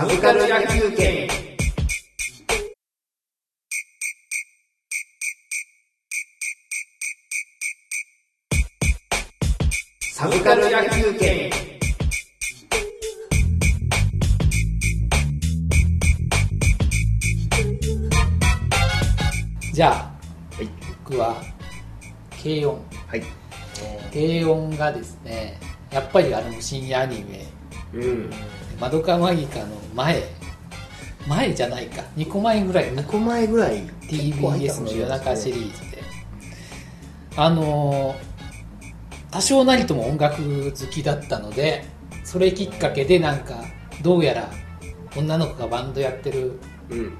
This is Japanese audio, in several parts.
サブカル野球券サブカル野球券じゃあ、はい僕は軽音はい。軽音がですねやっぱりあの深夜アニメ。うん「まどかマギカ」の前。前じゃないか。2個前ぐらい。か2個前ぐらい。TBS の夜中シリーズで。あのー多少なりとも音楽好きだったのでそれきっかけでなんかどうやら女の子がバンドやってるうん。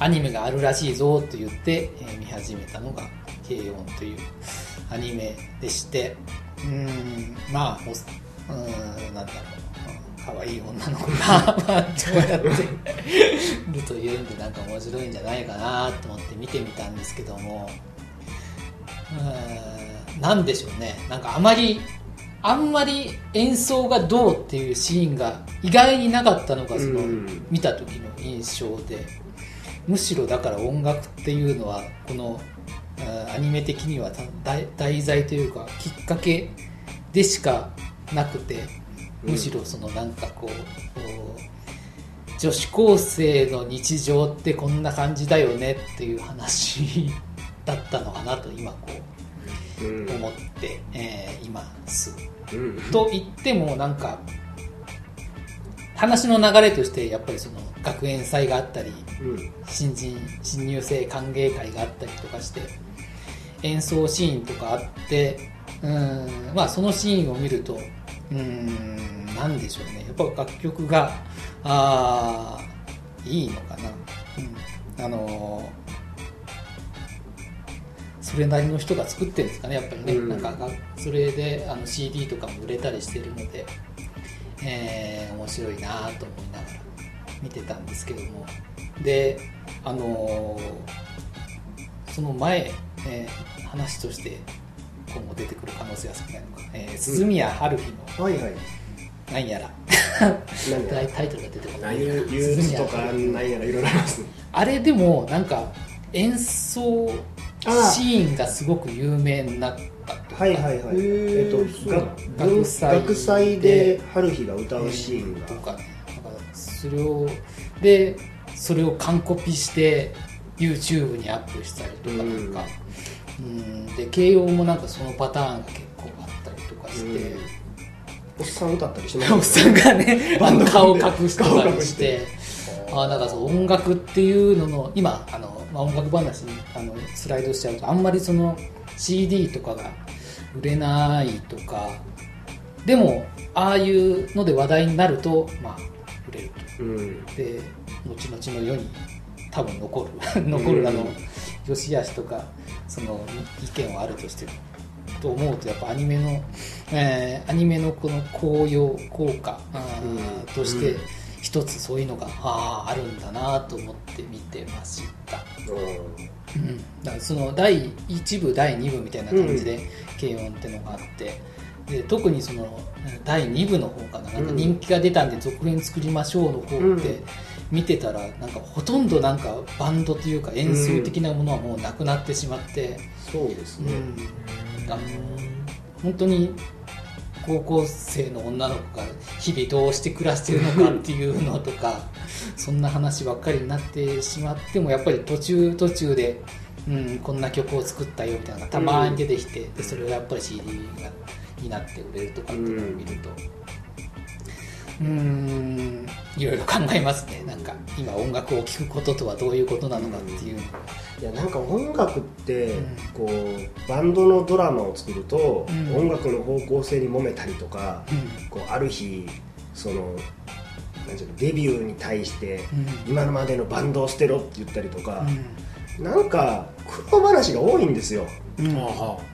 アニメがあるらしいぞと言って、えー見始めたのが「軽音」というアニメでして。うーんまあおうーんなんだろう可愛い女の子がバンドをやってるというんでなんか面白いんじゃないかなと思って見てみたんですけどもうーんなんでしょうね。なんかあまりあんまり演奏がどうっていうシーンが意外になかったのがその、うん。見た時の印象でむしろだから音楽っていうのはこのアニメ的にはた題題材というかきっかけでしかなくてうんむしろそのなんかこう女子高生の日常ってこんな感じだよねっていう話だったのかなと今こう思って、えーいます。うん。と言ってもなんか話の流れとしてやっぱりその学園祭があったりうん。新人新入生歓迎会があったりとかして演奏シーンとかあってうーん。まあそのシーンを見るとうーんなんでしょうね。やっぱ楽曲があーいいのかな、うん、あのーそれなりの人が作ってるんですかねやっぱりね、うん。なんかがそれであの CD とかも売れたりしてるので、えー面白いなと思いながら見てたんですけども。であのーその前、えー話として今後出てくる可能性は少ないのか、えー鈴宮春日のはいはい「なんやら」タイトルが出てこないユーとかなんやらいろいろあります。ねあれでもなんか演奏あシーンがすごく有名になったはいはいはい。へえーっとそう。なんだが学祭学祭で春日が歌うシーンが。とか。ねなんかそれをでそれを完コピして YouTube にアップしたりとかなんか。うんで慶応もなんかそのパターンが結構あったりとかして、おっさん歌ったりし おっさんがねバンド隠しとかにして。ああなんかそう音楽っていうのの今あの、まあ、音楽話にあのスライドしちゃうとあんまりその CD とかが売れないとか。でもああいうので話題になるとまあ売れるうん。とで後々の世に多分残る。残るあの良し悪しとかその意見はあるとしてもと思うとやっぱアニメの、えーアニメのこの効用効果としてうん。一つそういうのがあーあるんだなと思って見てました、うん、だからその第1部第2部みたいな感じで軽音ってのがあってで特にその第2部の方かな。なんか人気が出たんで続編作りましょうの方って、うん見てたらなんかほとんどなんかバンドというか演奏的なものはもうなくなってしまって、そうですね。うん。あの本当に高校生の女の子が日々どうして暮らしてるのかっていうのとか そんな話ばっかりになってしまってもやっぱり途中途中で、うん、こんな曲を作ったよみたいなのがたまに出てきて、でそれがやっぱり CD がになって売れるとかっていうのを見ると。うーん。いろいろ考えますね。なんか今音楽を聴くこととはどういうことなのかっていうの。いやなんか音楽ってうん。こうバンドのドラマを作るとうん。音楽の方向性に揉めたりとかうん。こうある日そのなんていうのデビューに対してうん。今までのバンドを捨てろって言ったりとかうなんか苦労話が多いんですよ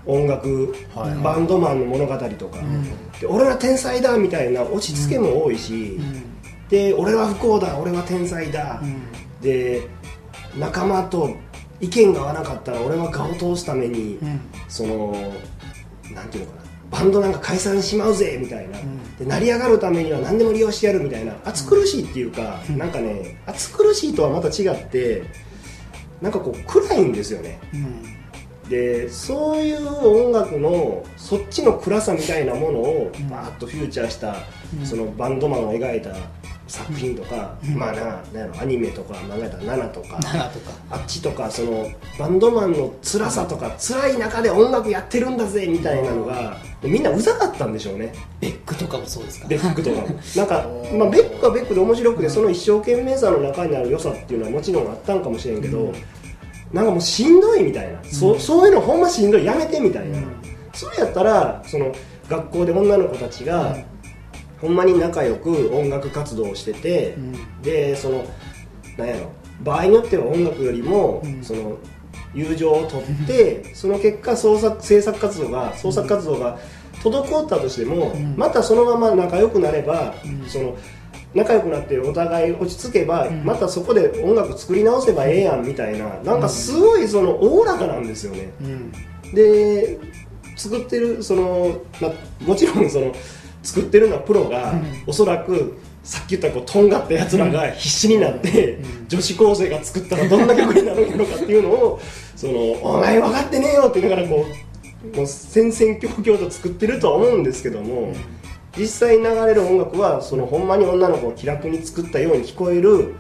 音楽バンドマンの物語とか。うん。で俺は天才だみたいな押し付けも多いしうん。で俺は不幸だ俺は天才だ。うん。で仲間と意見が合わなかったら俺は顔を通すためにうん。そのなんていうのかな。バンドなんか解散しまうぜみたいな、で成り上がるためには何でも利用してやるみたいな暑苦しいっていうか、なんかね暑苦しいとはまた違ってなんかこう暗いんですよねでそういう音楽のそっちの暗さみたいなものをバーッとフューチャーした、そのバンドマンを描いた作品とか、まあななんアニメとか漫画やったら7とか7とか。あっちとかそのバンドマンの辛さとか辛い中で音楽やってるんだぜみたいなのがみんなうざかったんでしょうね。ベックとかもそうですか。ベックとかも。なんか、まあ、ベックはベックで面白くてその一生懸命さの中にある良さっていうのはもちろんあったんかもしれんけど、なんかもうしんどいみたいな、そそういうのほんましんどい。やめてみたいな、それやったらその学校で女の子たちが、ほんまに仲良く音楽活動をしてて、でそのなんやろ。場合によっては音楽よりも、その友情を取って、その結果創作制作活動が創作活動が滞ったとしても、またそのまま仲良くなれば、その仲良くなってお互い落ち着けば、またそこで音楽作り直せばええやんみたいな。なんかすごいそのおおらかなんですよね。うん。で作ってるその、まあ、もちろんその作ってるのはプロが、おそらくさっき言ったこうとんがったやつらが必死になって、女子高生が作ったらどんな曲になるんやろかっていうのをそのお前分かってねえよって言いながらこうもう戦々恐々と作ってるとは思うんですけども、実際に流れる音楽はそのほんまに女の子を気楽に作ったように聞こえる、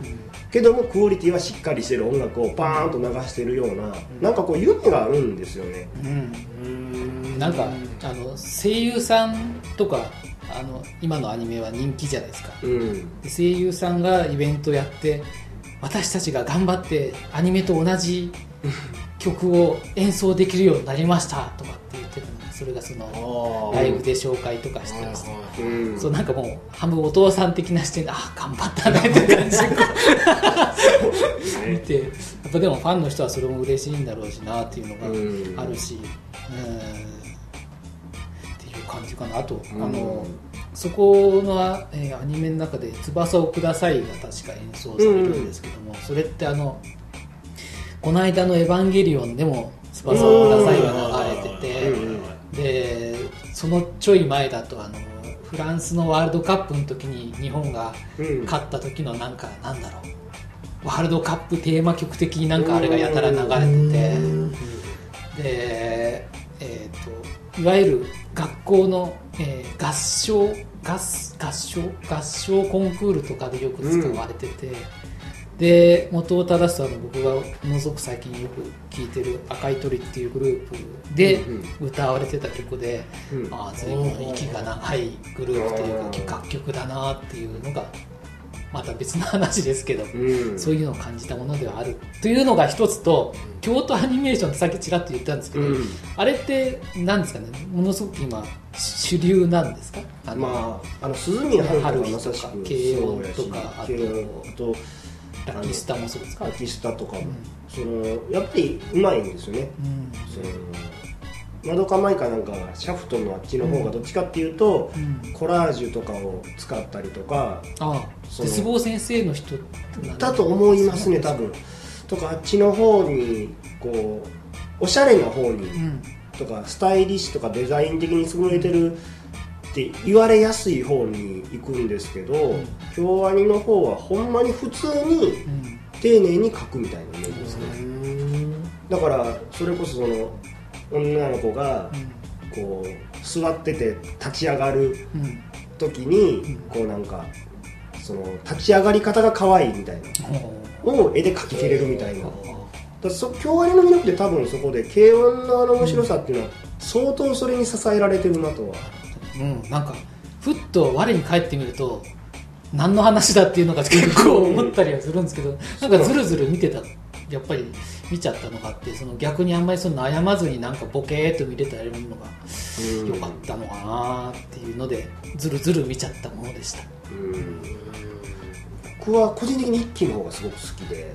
けどもクオリティはしっかりしてる音楽をバーンと流してるような、なんかこう夢があるんですよね。うん。なんかあの声優さんとかあの今のアニメは人気じゃないですか。うん。で声優さんがイベントやって私たちが頑張ってアニメと同じ曲を演奏できるようになりましたとかって言ってたの。にそれがそのライブで紹介とかしてました、うん。そうなんかもう半分お父さん的な視点であ頑張ったねって感じ 見てやっぱでもファンの人はそれも嬉しいんだろうしなっていうのがあるし、うん、っていう感じかな。あと、うん。あのそこの、えーアニメの中で「翼をください」が確か演奏されるんですけども、それってあのこの間の「エヴァンゲリオン」でも「翼をください」がでそのちょい前だとあのフランスのワールドカップの時に日本がうん。勝った時のなんかなんだろう。ワールドカップテーマ曲的になんかあれがやたら流れてて。でえっ、といわゆる学校の、えー合唱合合唱合唱コンクールとかでよく使われてて、で元を正すとあの僕がものすごく最近よく聴いてる「赤い鳥」っていうグループでうん歌われてた曲で、うんああ随分息が長いグループというか楽曲だなっていうのがまた別の話ですけど、うんそういうのを感じたものではあるというのが一つと京都アニメーションってさっきちらっと言ったんですけど、うんあれって何ですかねものすごく今主流なんですか？あのまああの鈴宮春とか慶応とかあと慶応あとラッキースターもそうですか？アーティスタとかも、そのやっぱりうまいんですよね。うん。そのマドカマイカなんかシャフトのあっちの方がどっちかっていうと、うん。コラージュとかを使ったりとかああ。その絶望先生の人だ。と思いますね多分。とかあっちの方にこうおしゃれな方に、うん。とかスタイリッシュとかデザイン的に優れてるって言われやすい方に行くんですけど、京アニの方はほんまに普通にうん。丁寧に描くみたいなイメージですね、だからそれこそその女の子がこう座ってて立ち上がるうん。うん。時にこうなんかその立ち上がり方が可愛いみたいなほを絵で描ききれるみたいな、だからそ京アニの魅力って多分そこで軽音のあの面白さっていうのは相当それに支えられてるなとは、ううんなんかふっと我に返ってみると何の話だっていうのが結構思ったりはするんですけどなんかずるずる見てたやっぱり見ちゃったのがあってその逆にあんまりその悩まずになんかボケーっと見れたりるのがうん。良かったのかなっていうのでずるずる見ちゃったものでした。うん。僕は個人的に一期の方がすごく好きで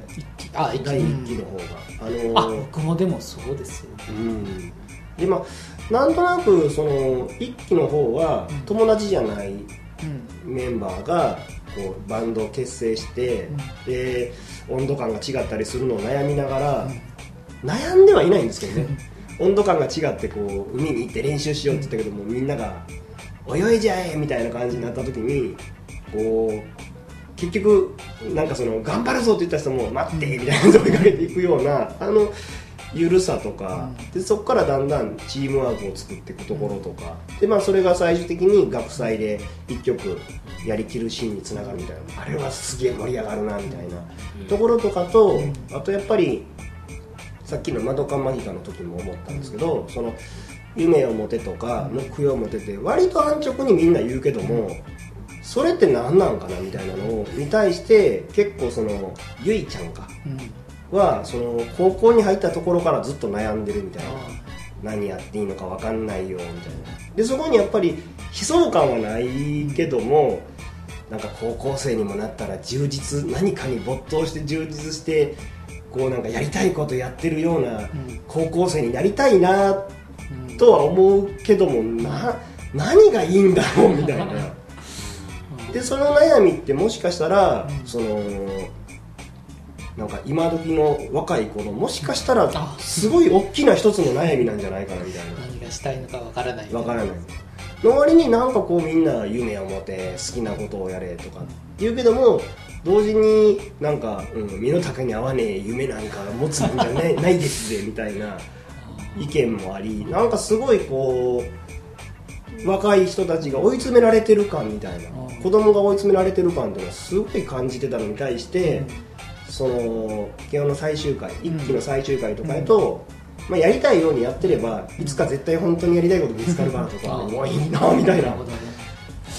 あ一気第一期の方が、あのあ僕もでもそうですよ。うん。でまあなんとなくその一期の方はうん。友達じゃないうん。メンバーがこうバンドを結成して、で温度感が違ったりするのを悩みながら、悩んではいないんですけどね。温度感が違ってこう海に行って練習しようって言ったけどもみんなが泳いじゃえみたいな感じになった時にこう結局なんかその頑張るぞって言った人も待ってみたいなと追いかけていくようなあのゆるさとか、でそこからだんだんチームワークを作っていくところとかで、まあ、それが最終的に学祭で1曲やりきるシーンにつながるみたいな。あれはすげえ盛り上がるなみたいな。ところとかとあとやっぱりさっきの「マドカマギカ」の時も思ったんですけどその夢を持てとか目標を持てて割と安直にみんな言うけどもそれって何なんかなみたいなのに対して結構そのゆいちゃんかはその高校に入ったところからずっと悩んでるみたいな。何やっていいのか分かんないよみたいな。でそこにやっぱり悲壮感はないけどもなんか高校生にもなったら充実何かに没頭して充実してこうなんかやりたいことやってるような高校生になりたいなとは思うけどもな何がいいんだろうみたいな。でその悩みってもしかしたらそのなんか今時の若い子のもしかしたらすごい大きな一つの悩みなんじゃないかなみたいな。何がしたいのかわからない。わからない。の割になんかこうみんな夢を持て好きなことをやれとか言うけども同時になんか、うん、身の丈に合わねえ夢なんか持つんじゃない ないですぜみたいな意見もありなんかすごいこう若い人たちが追い詰められてる感みたいな。子供が追い詰められてる感っていうのはすごい感じてたのに対して、その慶応の最終回一期の最終回とかやと、まあ、やりたいようにやってればいつか絶対本当にやりたいこと見つかるからとか、もういいなみたいな、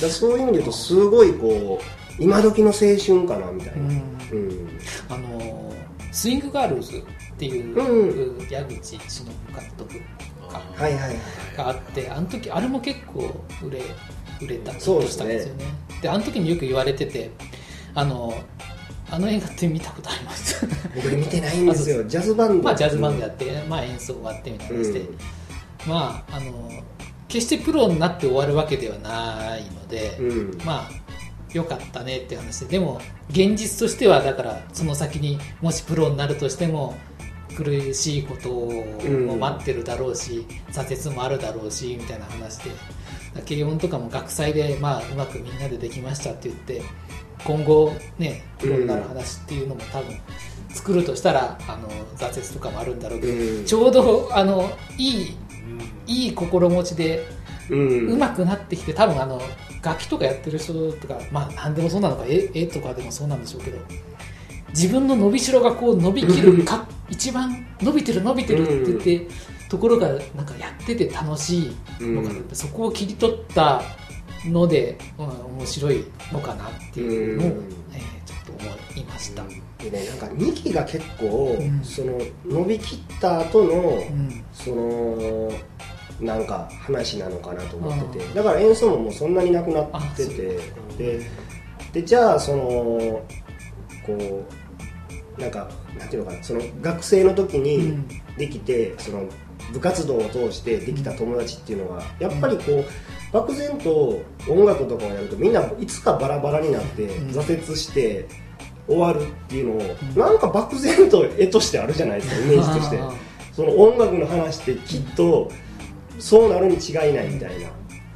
だそういう意味で言うとすごいこう今時の青春かなみたいな、うん。あのスイングガールズっていう、矢口忍監督が,、はいはいがあってあの時あれも結構売れ売れたとしたんですよね。であの時によく言われててあのあの映画って見たことあります？僕見てないんですよ。ジャズバンド。まあジャズバンドやって、まあ、演奏終わってみたいなして、うん、まああの決してプロになって終わるわけではないので、うん、まあよかったねって話で。でも現実としてはだからその先にもしプロになるとしても苦しいことも待ってるだろうし、うん、挫折もあるだろうしみたいな話で。軽音とかも学祭で、まあ、うまくみんなでできましたって言って今後ねプロになる話っていうのも多分作るとしたらあの挫折とかもあるんだろうけど、うん、ちょうどあのいい、いい心持ちでうまくなってきて多分あの楽器とかやってる人とかまあ何でもそうなのか絵絵とかでもそうなんでしょうけど自分の伸びしろがこう伸びきるか一番伸びてる伸びてるって言って、ところがなんかやってて楽しいのかなって、そこを切り取ったので、うん、面白いのかなっていうのを、えー、ちょっと思いました。でね、なんか2期が結構、うん、その伸びきった後の、うん、そのなんか話なのかなと思ってて。だから演奏ももうそんなになくなってて。ででじゃあそのこうなんかなんていうのかな。その学生の時にできて、うん、その部活動を通してできた友達っていうのがやっぱりこう、漠然と音楽とかをやるとみんないつかバラバラになって挫折して終わるっていうのを、なんか漠然と絵としてあるじゃないですかイメージとして。その音楽の話ってきっとそうなるに違いないみたいな。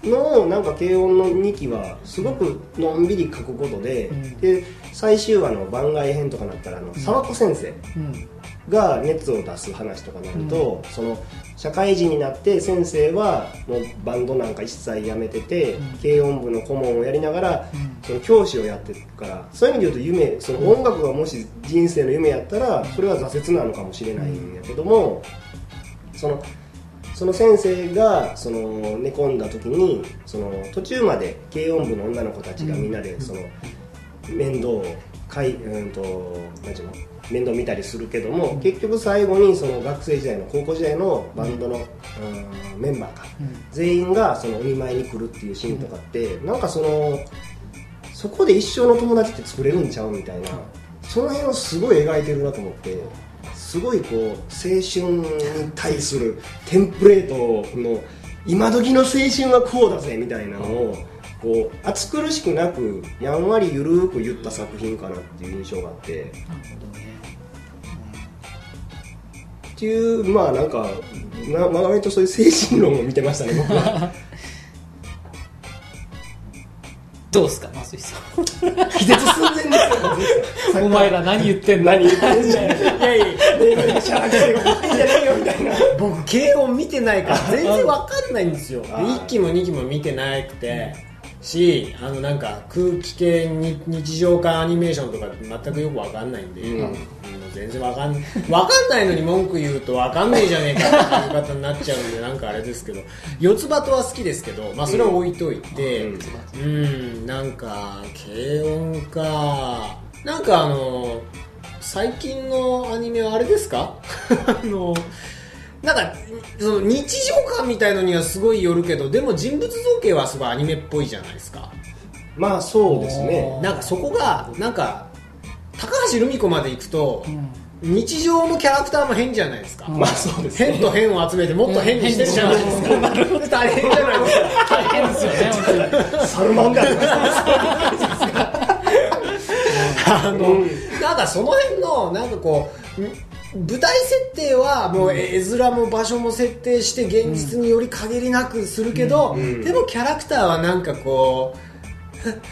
のなんか軽音の2期はすごくのんびり書くことで,、で最終話の番外編とかなったらあの沢子先生が熱を出す話とかなると、その社会人になって先生はもうバンドなんか一切やめてて、軽音部の顧問をやりながら、その教師をやってるからそういう意味で言うと夢その音楽がもし人生の夢やったらそれは挫折なのかもしれないんやけどもそのその先生がその寝込んだ時にその途中まで軽音部の女の子たちがみんなでその面倒をかい、うんと、なんていうの面倒見たりするけども、結局最後にその学生時代の高校時代のバンドの、うん、メンバーか、全員がそのお見舞いに来るっていうシーンとかって、なんかそのそこで一生の友達って作れるんちゃうみたいなその辺をすごい描いてるなと思ってすごいこう青春に対するテンプレートの今時の青春はこうだぜみたいなのをこう暑苦しくなくやんわりゆるく言った作品かなっていう印象があって。なるほどねっていうまあなんかなま割とそういう精神論を見てましたね僕は。どうすか増井さ気絶寸前ですよん。お前ら何言ってんの？何言ってんじゃんいやいや。ねシャークしていよみたいな僕軽音見てないから全然わかんないんですよあー1期も2期も見てなくてしあのなんか空気系に日常感アニメーションとか全くよくわかんないんで、うん。全然わかんわかんないのに文句言うとわかんねえじゃねえかっていう方になっちゃうんでなんかあれですけど四つ葉とは好きですけど、まあ、それは置いといてうん。うんなんか軽音かなんかあの最近のアニメはあれですか？あのなんかその日常感みたいのにはすごいよるけどでも人物造形はすごいアニメっぽいじゃないですか。まあそうですね。なんかそこがなんか高橋留美子まで行くとうん。日常もキャラクターも変じゃないですか、まあそうですね。変と変を集めてもっと変にしてるじゃないですか、で大変じゃないですか。大変ですよね。サルマンであります あの、なんかその辺のなんかこう舞台設定はもう絵面も場所も設定して現実により限りなくするけど、んでもキャラクターはなんかこう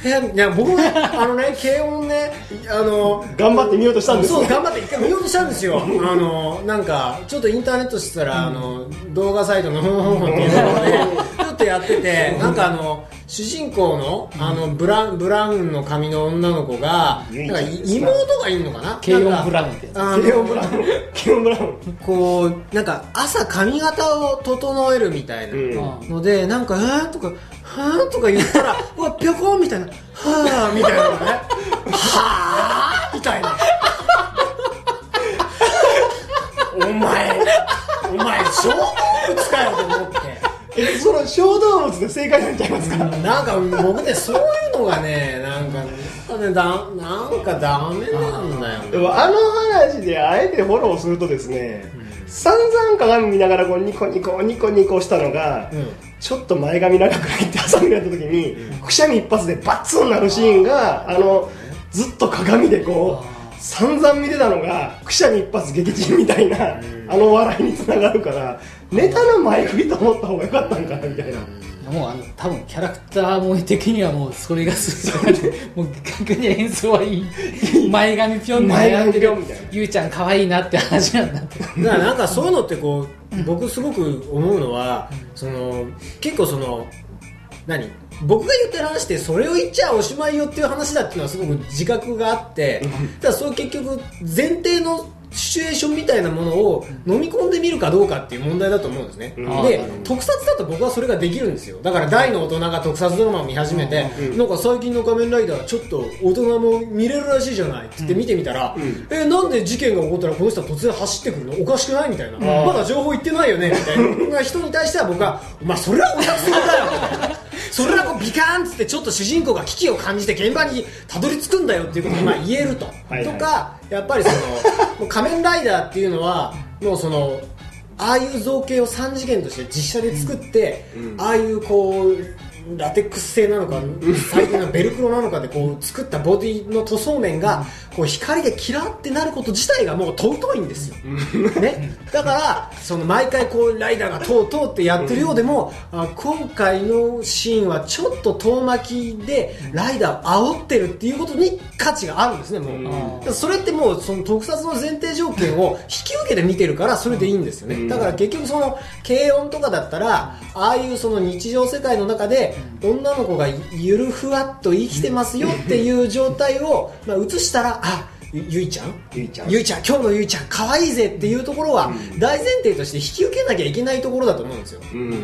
いや僕もねあのね軽音ねあの頑張って見ようとしたんですそう頑張って一回見ようとしたんですよ。あのなんかちょっとインターネットしてたら、あの動画サイトの「ほんほんほん」っていうところでちょっとやっててなんかあの主人公のあのブランブラウンの髪の女の子がなんか妹がいるのかな？軽音なんかブラウンってケオンブラウン。ケオンブラウン。こうなんか朝髪型を整えるみたいなうん。ので、なんか「えー?」とか「はー?」とか言ったら「うわぴょこん」みたいな「はー」みたいなのね「はー?」みたいな。お前お前小動物かよと思ってえ その小動物で正解なんちゃいますか？なんか僕ねそういうのがねなんかねだなんかダメなんだよねでもあの話であえてフォローするとですね、散々鏡見ながらこうニコニコニコニコしたのが、うん。ちょっと前髪長くないってハサミになった時に、くしゃみ一発でバッツンなるシーンがあのずっと鏡でこう散々見てたのがくしゃみ一発撃沈みたいな、あの笑いにつながるからネタの前振りと思った方がよかったんかなみたいな、もうあの多分キャラクターも的にはもうそれが筋なんでもう逆に演奏はいい。前髪ぴょんで前髪悩んでるぴょんみたいな。ゆうちゃん可愛いなって話なんだってだからなんかそういうのってこう僕すごく思うのはその結構その何？僕が言ってる話ってそれを言っちゃおしまいよっていう話だっていうのはすごく自覚があって。ただそういう結局前提のシチュエーションみたいなものを飲み込んでみるかどうかっていう問題だと思うんですね、うん。で特撮だと僕はそれができるんですよ。だから大の大人が特撮ドラマを見始めて、うん。なんか最近の仮面ライダーちょっと大人も見れるらしいじゃないって言って見てみたら、ん。えなんで事件が起こったらこの人は突然走ってくるの？おかしくないみたいな、ん。まだ情報言ってないよね？みたいな。人に対しては僕は「お前それはお約束だよ」みたいな。それはこうビカーンっつってちょっと主人公が危機を感じて現場にたどり着くんだよっていうことをまあ言えると。はいはい。とかやっぱりその もう仮面ライダーっていうのはもうそのああいう造形を3次元として実写で作って、うん。ああいうこうラテックス製なのか最近のベルクロなのかでこう作ったボディの塗装面がこう光でキラってなること自体がもう尊いんですよ、ね、だからその毎回こうライダーがとうとうってやってるようでも、あ今回のシーンはちょっと遠巻きでライダーを煽ってるっていうことに価値があるんですねもう、それってもうその特撮の前提条件を引き受けて見てるからそれでいいんですよね、うん。だから結局その軽音とかだったらああいうその日常世界の中で女の子がゆるふわっと生きてますよっていう状態を、まあ、映したらあゆゆいちゃん？ゆいちゃん。ゆいちゃん今日のゆいちゃん可愛いぜっていうところは大前提として引き受けなきゃいけないところだと思うんですよ。うん。だ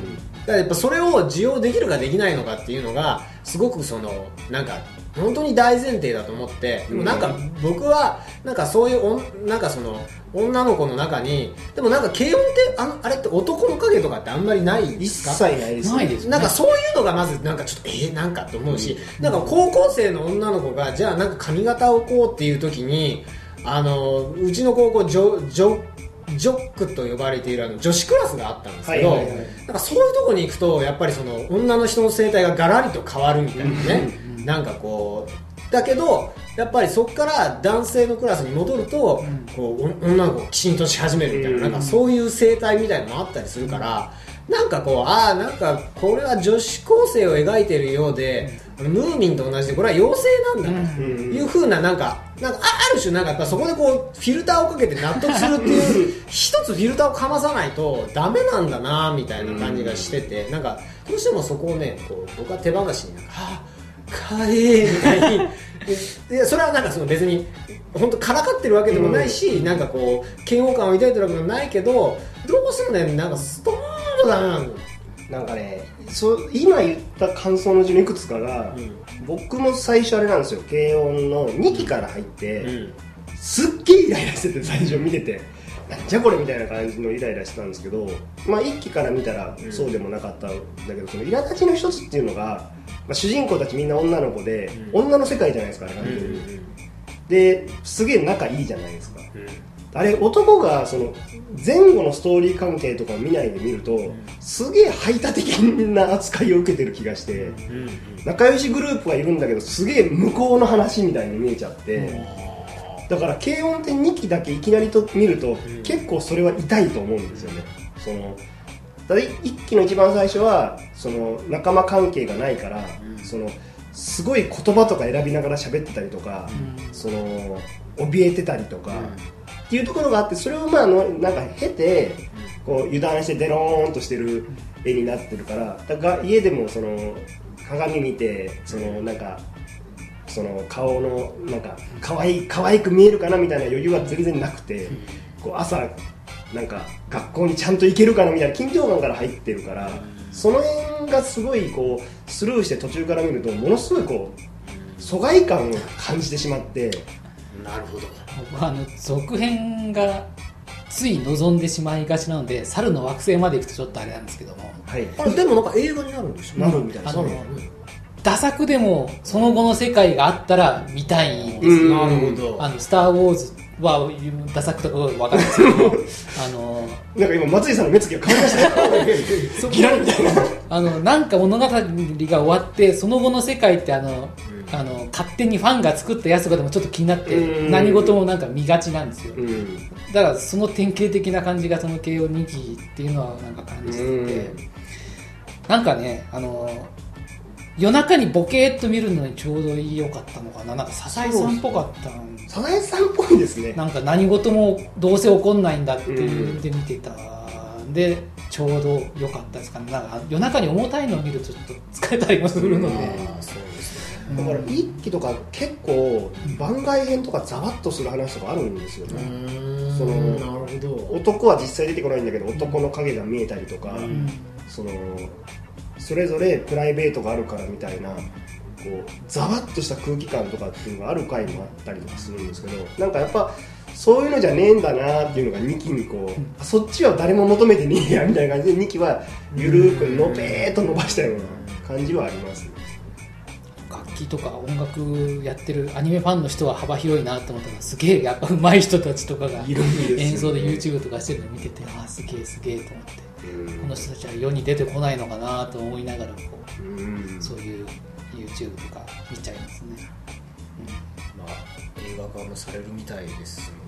からやっぱそれを受容できるかできないのかっていうのがすごくそのなんか本当に大前提だと思ってでもなんか僕はなんかそういうなんかその女の子の中にでもなんか軽音ってあのあれって男の影とかってあんまりないで一すか？切ないですないですね。なんかそういうのがまずなんかちょっとえー、なんかと思うし、なんか高校生の女の子がじゃあなんか髪型をこうっていう時にあのうちの高校ジョジョジョックと呼ばれているあの女子クラスがあったんですけど、はいはいはい。なんかそういうとこに行くとやっぱりその女の人の生態がガラリと変わるみたいなねなんかこうだけどやっぱりそこから男性のクラスに戻ると、こうお女の子がきちんとし始めるみたいな,、うん。なんかそういう生態みたいなのもあったりするから、なんかこうああなんかこれは女子高生を描いてるようで、ムーミンと同じでこれは妖精なんだとうん。いうふうななんかなんかあある種なんかそこでこうフィルターをかけて納得するっていう一つフィルターをかまさないとダメなんだなみたいな感じがしてて、なんかどうしてもそこをねこう僕は手放しになんかはあかわいいみたいに。ででそれはなんかその別に本当からかってるわけでもないし、なんかこう嫌悪感を抱いてるわけでもないけどどうしてもねなんかストーンとダメなの。なんかねそう今言った感想のうちのいくつかが、僕も最初あれなんですよ。軽音の2期から入って、すっげえイライラしてて最初見ててなんじゃこれみたいな感じのイライラしてたんですけど、まあ、1期から見たらそうでもなかったんだけどその苛立ちの一つっていうのが、まあ、主人公たちみんな女の子で、女の世界じゃないですかあれ完全に、ですげえ仲いいじゃないですか、あれ男がその前後のストーリー関係とかを見ないで見ると、すげえ排他的な扱いを受けてる気がして、仲良しグループはいるんだけどすげえ向こうの話みたいに見えちゃって、だから軽音って2期だけいきなりと見ると、結構それは痛いと思うんですよね。そのただ1期の一番最初はその仲間関係がないから、そのすごい言葉とか選びながら喋ってたりとか、その怯えてたりとか、っていうところがあってそれをまああのなんか経てこう油断してデローンとしてる絵になってるからだから家でもその鏡見てそのなんかその顔のなんか可愛い可愛く見えるかなみたいな余裕は全然なくてこう朝なんか学校にちゃんと行けるかなみたいな緊張感から入ってるからその辺がすごいこうスルーして途中から見るとものすごいこう疎外感を感じてしまってなるほど。僕はあの続編がつい望んでしまいがちなので猿の惑星まで行くとちょっとあれなんですけども。はい。あれでもなんか映画になるんでしょなるみたいであのすね打作でもその後の世界があったら見たいんですうん。よ、なるほど。あの「スター・ウォーズ」は打作とか分かるんですけど あのなんか今松井さんの目つきが変わりました。ねギラリみたいな。あのなんか物語が終わってその後の世界ってあの、あの勝手にファンが作ったやつとかでもちょっと気になってうん。何事もなんか見がちなんですよ。うん。だからその典型的な感じがその慶応2期っていうのはなんか感じてて。なんかねあの夜中にボケーっと見るのにちょうどいいよかったのかな。なんかサザエさんっぽかったん。サザエさんっぽいですね。なんか何事もどうせ起こんないんだっていうんで見てた。んでちょうど良かったですかね。なんか夜中に重たいのを見るとちょっと疲れたりもするので、ああそうですね。だから一期とか結構番外編とかざわっとする話とかあるんですよね。そのなるほど。男は実際出てこないんだけど男の影が見えたりとか、うん。そのそれぞれプライベートがあるからみたいなこうざわっとした空気感とかっていうのがある回もあったりとかするんですけどなんかやっぱそういうのじゃねえんだなっていうのが2期にこう、あそっちは誰も求めてねえやみたいな感じで2期はゆるーくのべーっと伸ばしたような感じはありますね。楽器とか音楽やってるアニメファンの人は幅広いなと思ったらす。げえやっぱ上手い人たちとかが演奏で YouTube とかしてるの見ててああすげえすげえと思ってこの人たちは世に出てこないのかなと思いながらこうん。うそういう YouTube とか見ちゃいますね、まあ映画化もされるみたいですの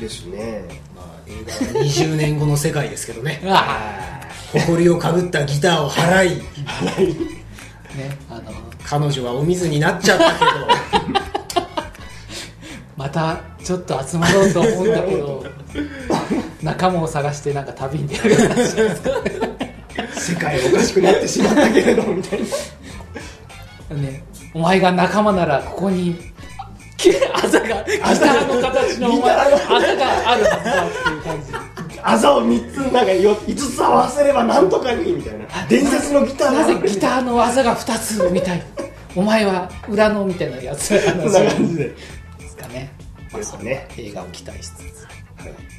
で。ですね。まあ映画は20年後の世界ですけどね。誇りをかぶったギターを払い。あねあの。彼女はお水になっちゃったけど。またちょっと集まろうと思うんだけど 仲間を探してなんか旅に出る世界おかしくなってしまったけれどみたいなね、お前が仲間ならここにあざがギターの形のお前あざがあるはずだっていう感じあざを3つなんか5つ合わせればなんとかにみたいな伝説のギターなぜギターの技が2つみたいお前は裏のみたいなやつこんな感じでですかねですね映画を期待しつつはい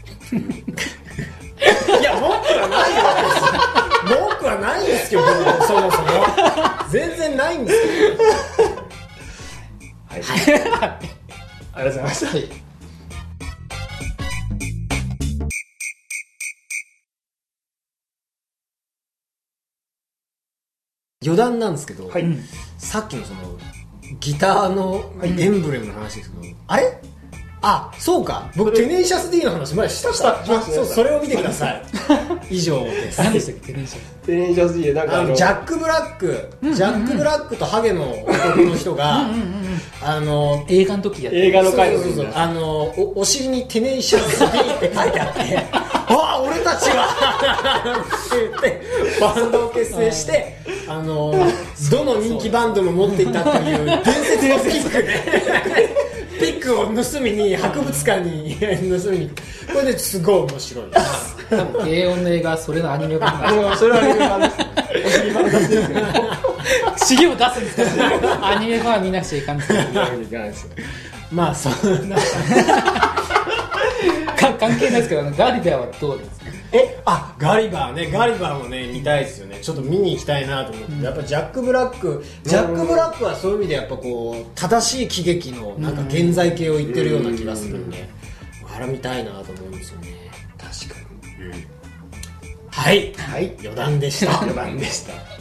や文句はないよ文句はないんですよそもそも。全然ないんですよはい。ありがとうございました。はい。余談なんですけど、はい。うんさっきのそのギターのエンブレムの話ですけど、あれ？あそうか。僕テネイシャス D の話前した。したしましたね。そうそれを見てください。以上です。何でしたっけ？テレビショテレンシャス D なんかああののジャック・ブラック、ジャック・ブラックとハゲの男の人が、あの映画の時やって映画の回のそうそうそうあのおお尻にテネイシャス D って書いてあって ああ俺たちはって言ってバンドを結成してあのどの人気バンドも持っていたっていう伝説のピックねピックを盗みに博物館に 盗みに。これですごい面白い。です多分軽音の映画それのアニメ版それはアニメ版です。お尻版ですけど資料出すんですアニメ版は見なくちゃいかんです。よ まあそんな。か 関係ないですけどあのガリバーはどうですか？えあガリバーねガリバーもね見たいですよね。ちょっと見に行きたいなと思って、やっぱジャック・ブラックジャック・ブラックはそういう意味でやっぱこう正しい喜劇のなんか現在形を言ってるような気がするんで、あれ見たいなと思うんですよね。確かに。はい。はい。余談でした。余談でした